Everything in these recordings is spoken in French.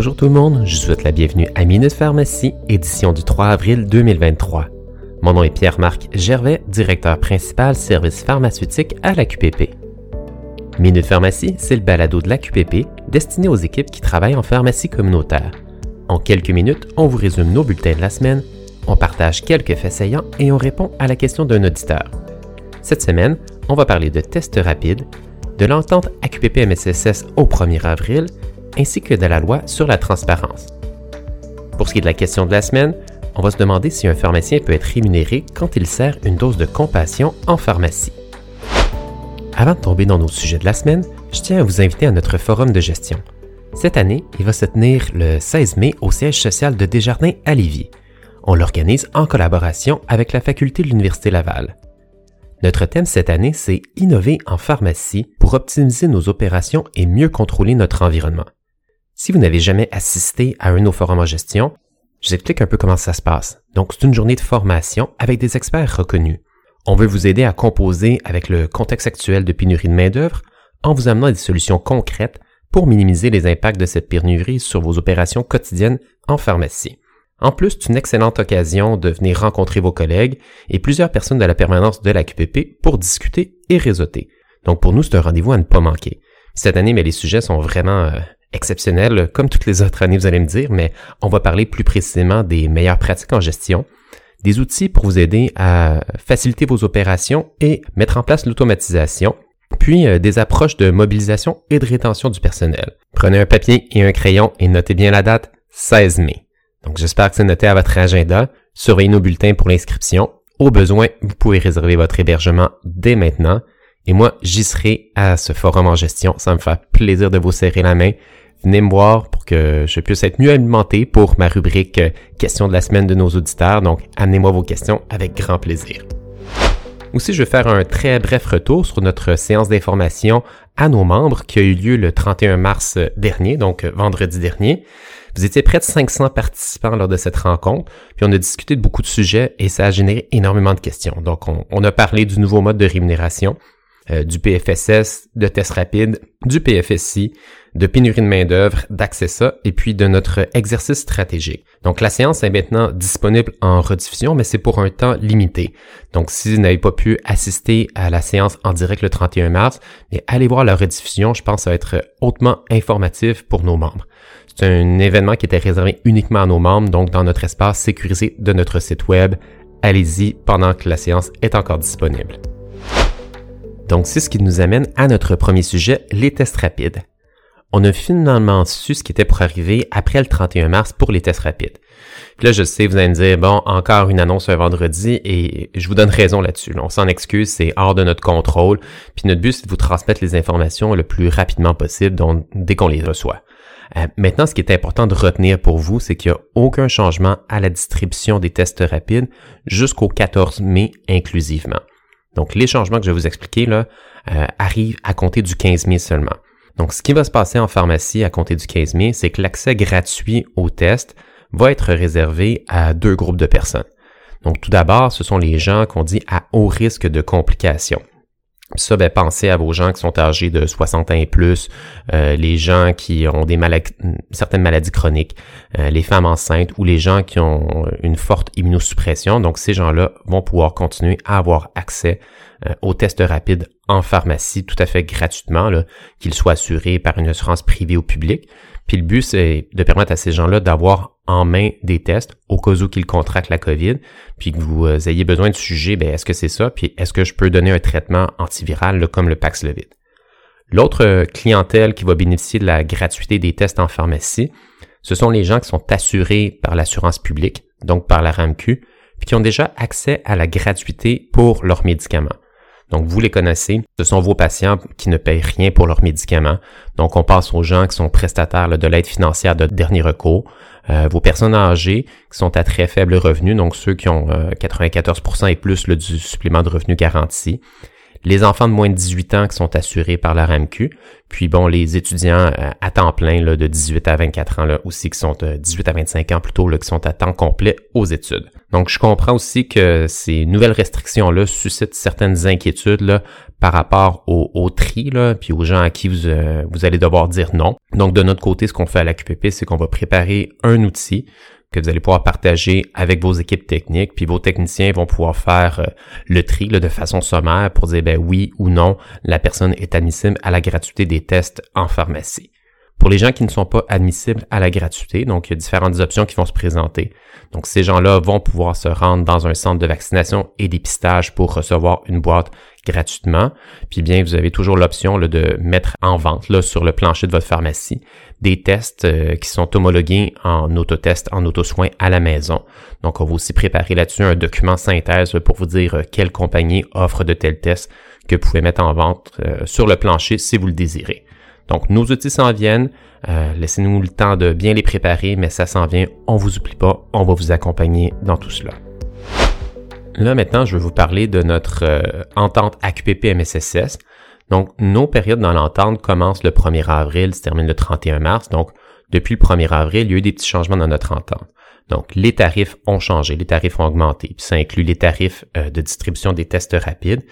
Bonjour tout le monde, je vous souhaite la bienvenue à Minute Pharmacie, édition du 3 avril 2023. Mon nom est Pierre-Marc Gervais, directeur principal service pharmaceutique à la QPP. Minute Pharmacie, c'est le balado de la QPP destiné aux équipes qui travaillent en pharmacie communautaire. En quelques minutes, on vous résume nos bulletins de la semaine, on partage quelques faits saillants et on répond à la question d'un auditeur. Cette semaine, on va parler de tests rapides, de l'entente AQPP-MSSS au 1er avril, ainsi que de la loi sur la transparence. Pour ce qui est de la question de la semaine, on va se demander si un pharmacien peut être rémunéré quand il sert une dose de compassion en pharmacie. Avant de tomber dans nos sujets de la semaine, je tiens à vous inviter à notre forum de gestion. Cette année, il va se tenir le 16 mai au siège social de Desjardins à Lévis. On l'organise en collaboration avec la faculté de l'Université Laval. Notre thème cette année, c'est Innover en pharmacie pour optimiser nos opérations et mieux contrôler notre environnement. Si vous n'avez jamais assisté à un de nos forums en gestion, je vous explique un peu comment ça se passe. Donc, c'est une journée de formation avec des experts reconnus. On veut vous aider à composer avec le contexte actuel de pénurie de main-d'œuvre en vous amenant des solutions concrètes pour minimiser les impacts de cette pénurie sur vos opérations quotidiennes en pharmacie. En plus, c'est une excellente occasion de venir rencontrer vos collègues et plusieurs personnes de la permanence de la QPP pour discuter et réseauter. Donc pour nous, c'est un rendez-vous à ne pas manquer. Cette année, mais les sujets sont vraiment euh, exceptionnels, comme toutes les autres années, vous allez me dire, mais on va parler plus précisément des meilleures pratiques en gestion, des outils pour vous aider à faciliter vos opérations et mettre en place l'automatisation, puis euh, des approches de mobilisation et de rétention du personnel. Prenez un papier et un crayon et notez bien la date 16 mai. Donc j'espère que c'est noté à votre agenda. Surveillez nos bulletins pour l'inscription. Au besoin, vous pouvez réserver votre hébergement dès maintenant. Et moi, j'y serai à ce forum en gestion. Ça me fait plaisir de vous serrer la main. Venez me voir pour que je puisse être mieux alimenté pour ma rubrique euh, questions de la semaine de nos auditeurs. Donc, amenez-moi vos questions avec grand plaisir. Aussi, je vais faire un très bref retour sur notre séance d'information à nos membres qui a eu lieu le 31 mars dernier, donc euh, vendredi dernier. Vous étiez près de 500 participants lors de cette rencontre, puis on a discuté de beaucoup de sujets et ça a généré énormément de questions. Donc, on, a parlé du nouveau mode de rémunération, euh, du PFSS, de tests rapides, du PFSI, de pénurie de main-d'œuvre, d'Accessa et puis de notre exercice stratégique. Donc la séance est maintenant disponible en rediffusion, mais c'est pour un temps limité. Donc si vous n'avez pas pu assister à la séance en direct le 31 mars, mais allez voir la rediffusion, je pense ça va être hautement informatif pour nos membres. C'est un événement qui était réservé uniquement à nos membres, donc dans notre espace sécurisé de notre site web. Allez-y pendant que la séance est encore disponible. Donc c'est ce qui nous amène à notre premier sujet, les tests rapides. On a finalement su ce qui était pour arriver après le 31 mars pour les tests rapides. Puis là, je sais, vous allez me dire, bon, encore une annonce un vendredi et je vous donne raison là-dessus. On s'en excuse, c'est hors de notre contrôle. Puis notre but, c'est de vous transmettre les informations le plus rapidement possible donc, dès qu'on les reçoit. Euh, maintenant, ce qui est important de retenir pour vous, c'est qu'il n'y a aucun changement à la distribution des tests rapides jusqu'au 14 mai inclusivement. Donc, les changements que je vais vous expliquer là euh, arrivent à compter du 15 mai seulement. Donc, ce qui va se passer en pharmacie à compter du 15 mai, c'est que l'accès gratuit aux tests va être réservé à deux groupes de personnes. Donc, tout d'abord, ce sont les gens qu'on dit à haut risque de complications. Ça, ben, pensez à vos gens qui sont âgés de 60 ans et plus, euh, les gens qui ont des certaines maladies chroniques, euh, les femmes enceintes ou les gens qui ont une forte immunosuppression. Donc, ces gens-là vont pouvoir continuer à avoir accès euh, aux tests rapides en pharmacie tout à fait gratuitement, qu'ils soient assurés par une assurance privée ou publique. Puis le but, c'est de permettre à ces gens-là d'avoir en main des tests au cas où qu'ils contractent la COVID, puis que vous euh, ayez besoin de sujet, ben est-ce que c'est ça, puis est-ce que je peux donner un traitement antiviral comme le Paxlovid? L'autre euh, clientèle qui va bénéficier de la gratuité des tests en pharmacie, ce sont les gens qui sont assurés par l'assurance publique, donc par la RAMQ, puis qui ont déjà accès à la gratuité pour leurs médicaments. Donc, vous les connaissez. Ce sont vos patients qui ne payent rien pour leurs médicaments. Donc, on passe aux gens qui sont prestataires de l'aide financière de dernier recours. Euh, vos personnes âgées qui sont à très faible revenu, donc ceux qui ont 94% euh, et plus du supplément de revenu garanti. Les enfants de moins de 18 ans qui sont assurés par la RAMQ, puis bon, les étudiants euh, à temps plein là, de 18 à 24 ans là, aussi qui sont de 18 à 25 ans plutôt là, qui sont à temps complet aux études. Donc je comprends aussi que ces nouvelles restrictions-là suscitent certaines inquiétudes là, par rapport au, au tri, là, puis aux gens à qui vous, euh, vous allez devoir dire non. Donc de notre côté, ce qu'on fait à la QPP, c'est qu'on va préparer un outil que vous allez pouvoir partager avec vos équipes techniques, puis vos techniciens vont pouvoir faire euh, le tri de façon sommaire pour dire ben oui ou non, la personne est admissible à la gratuité des tests en pharmacie. Pour les gens qui ne sont pas admissibles à la gratuité, donc il y a différentes options qui vont se présenter. Donc ces gens-là vont pouvoir se rendre dans un centre de vaccination et dépistage pour recevoir une boîte gratuitement. Puis bien, vous avez toujours l'option de mettre en vente là, sur le plancher de votre pharmacie des tests euh, qui sont homologués en autotest, en autosoin à la maison. Donc on va aussi préparer là-dessus un document synthèse pour vous dire euh, quelle compagnie offre de tels tests que vous pouvez mettre en vente euh, sur le plancher si vous le désirez. Donc, nos outils s'en viennent. Euh, laissez-nous le temps de bien les préparer, mais ça s'en vient. On vous oublie pas. On va vous accompagner dans tout cela. Là, maintenant, je vais vous parler de notre euh, entente AQPP-MSSS. Donc, nos périodes dans l'entente commencent le 1er avril, se terminent le 31 mars. Donc, depuis le 1er avril, il y a eu des petits changements dans notre entente. Donc, les tarifs ont changé, les tarifs ont augmenté. Puis ça inclut les tarifs euh, de distribution des tests rapides.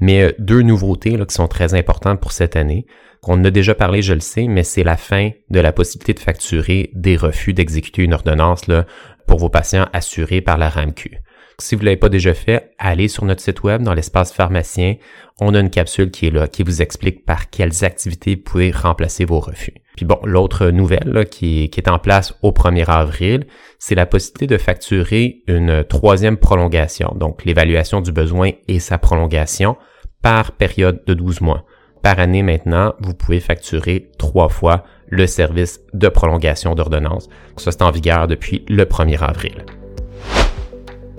Mais deux nouveautés là, qui sont très importantes pour cette année. On a déjà parlé, je le sais, mais c'est la fin de la possibilité de facturer des refus d'exécuter une ordonnance là, pour vos patients assurés par la RAMQ. Si vous ne l'avez pas déjà fait, allez sur notre site web dans l'espace pharmacien. On a une capsule qui est là, qui vous explique par quelles activités vous pouvez remplacer vos refus. Puis bon, l'autre nouvelle qui, qui, est en place au 1er avril, c'est la possibilité de facturer une troisième prolongation, donc l'évaluation du besoin et sa prolongation par période de 12 mois par année maintenant, vous pouvez facturer trois fois le service de prolongation d'ordonnance. Ça, c'est en vigueur depuis le 1er avril.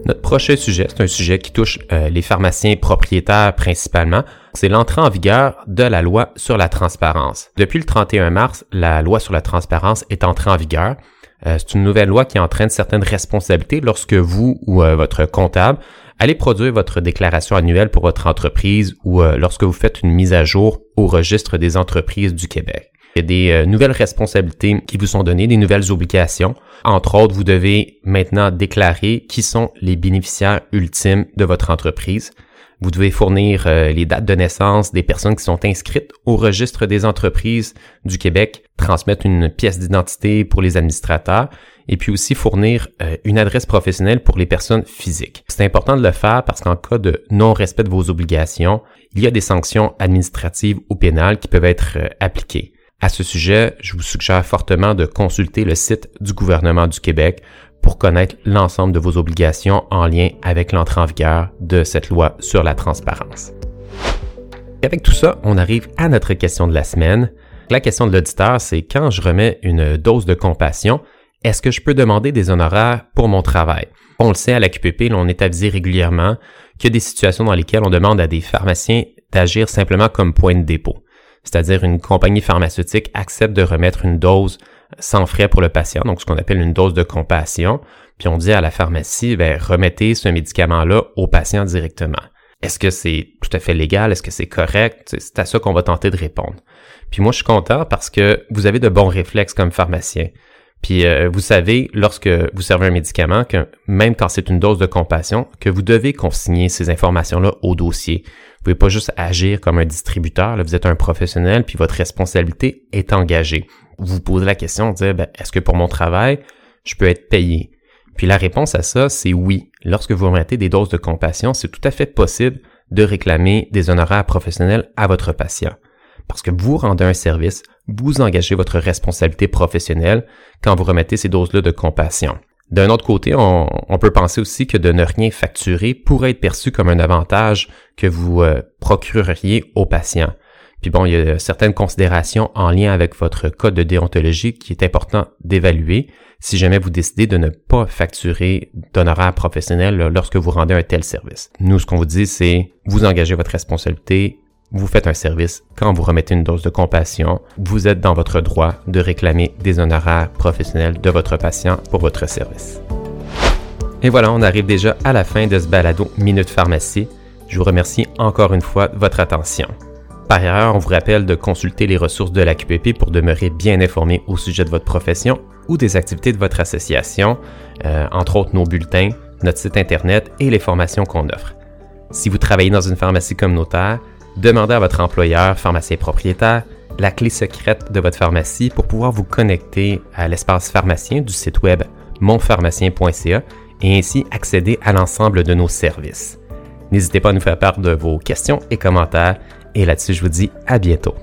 Notre prochain sujet, c'est un sujet qui touche euh, les pharmaciens propriétaires principalement. C'est l'entrée en vigueur de la loi sur la transparence. Depuis le 31 mars, la loi sur la transparence est entrée en vigueur. Euh, c'est une nouvelle loi qui entraîne certaines responsabilités lorsque vous ou euh, votre comptable allez produire votre déclaration annuelle pour votre entreprise ou lorsque vous faites une mise à jour au registre des entreprises du Québec. Des euh, nouvelles responsabilités qui vous sont données, des nouvelles obligations. Entre autres, vous devez maintenant déclarer qui sont les bénéficiaires ultimes de votre entreprise. Vous devez fournir euh, les dates de naissance des personnes qui sont inscrites au registre des entreprises du Québec, transmettre une pièce d'identité pour les administrateurs et puis aussi fournir euh, une adresse professionnelle pour les personnes physiques. C'est important de le faire parce qu'en cas de non-respect de vos obligations, il y a des sanctions administratives ou pénales qui peuvent être appliquées. À ce sujet, je vous suggère fortement de consulter le site du gouvernement du Québec pour connaître l'ensemble de vos obligations en lien avec l'entrée en vigueur de cette loi sur la transparence. Avec tout ça, on arrive à notre question de la semaine. La question de l'auditeur, c'est quand je remets une dose de compassion, est-ce que je peux demander des honoraires pour mon travail? On le sait, à la QPP, on est avisé régulièrement qu'il y a des situations dans lesquelles on demande à des pharmaciens d'agir simplement comme point de dépôt. C'est-à-dire une compagnie pharmaceutique accepte de remettre une dose sans frais pour le patient, donc ce qu'on appelle une dose de compassion, puis on dit à la pharmacie, ben, remettez ce médicament-là au patient directement. Est-ce que c'est tout à fait légal? Est-ce que c'est correct? C'est à ça qu'on va tenter de répondre. Puis moi, je suis content parce que vous avez de bons réflexes comme pharmacien. Puis euh, vous savez, lorsque vous servez un médicament, que même quand c'est une dose de compassion, que vous devez consigner ces informations-là au dossier. Vous pouvez pas juste agir comme un distributeur. vous êtes un professionnel, puis votre responsabilité est engagée. Vous vous posez la question de dire, ben, est-ce que pour mon travail, je peux être payé? Puis la réponse à ça, c'est oui. Lorsque vous remettez des doses de compassion, c'est tout à fait possible de réclamer des honoraires professionnels à votre patient. Parce que vous rendez un service, vous engagez votre responsabilité professionnelle quand vous remettez ces doses-là de compassion. D'un autre côté, on, peut penser aussi que de ne rien facturer pourrait être perçu comme un avantage que vous euh, procureriez aux patients. Puis bon, il y a certaines considérations en lien avec votre code de déontologie qui est important d'évaluer si jamais vous décidez de ne pas facturer d'honoraires professionnels lorsque vous rendez un tel service. Nous, ce qu'on vous dit, c'est vous engagez votre responsabilité, vous faites un service, quand vous remettez une dose de compassion, vous êtes dans votre droit de réclamer des honoraires professionnels de votre patient pour votre service. Et voilà, on arrive déjà à la fin de ce balado Minute Pharmacie. Je vous remercie encore une fois de votre attention. Par ailleurs, on vous rappelle de consulter les ressources de la QPP pour demeurer bien informé au sujet de votre profession ou des activités de votre association, euh, entre autres nos bulletins, notre site Internet et les formations qu'on offre. Si vous travaillez dans une pharmacie communautaire, demandez à votre employeur, pharmacien propriétaire, la clé secrète de votre pharmacie pour pouvoir vous connecter à l'espace pharmacien du site web monpharmacien.ca et ainsi accéder à l'ensemble de nos services. N'hésitez pas à nous faire part de vos questions et commentaires et là-dessus je vous dis à bientôt.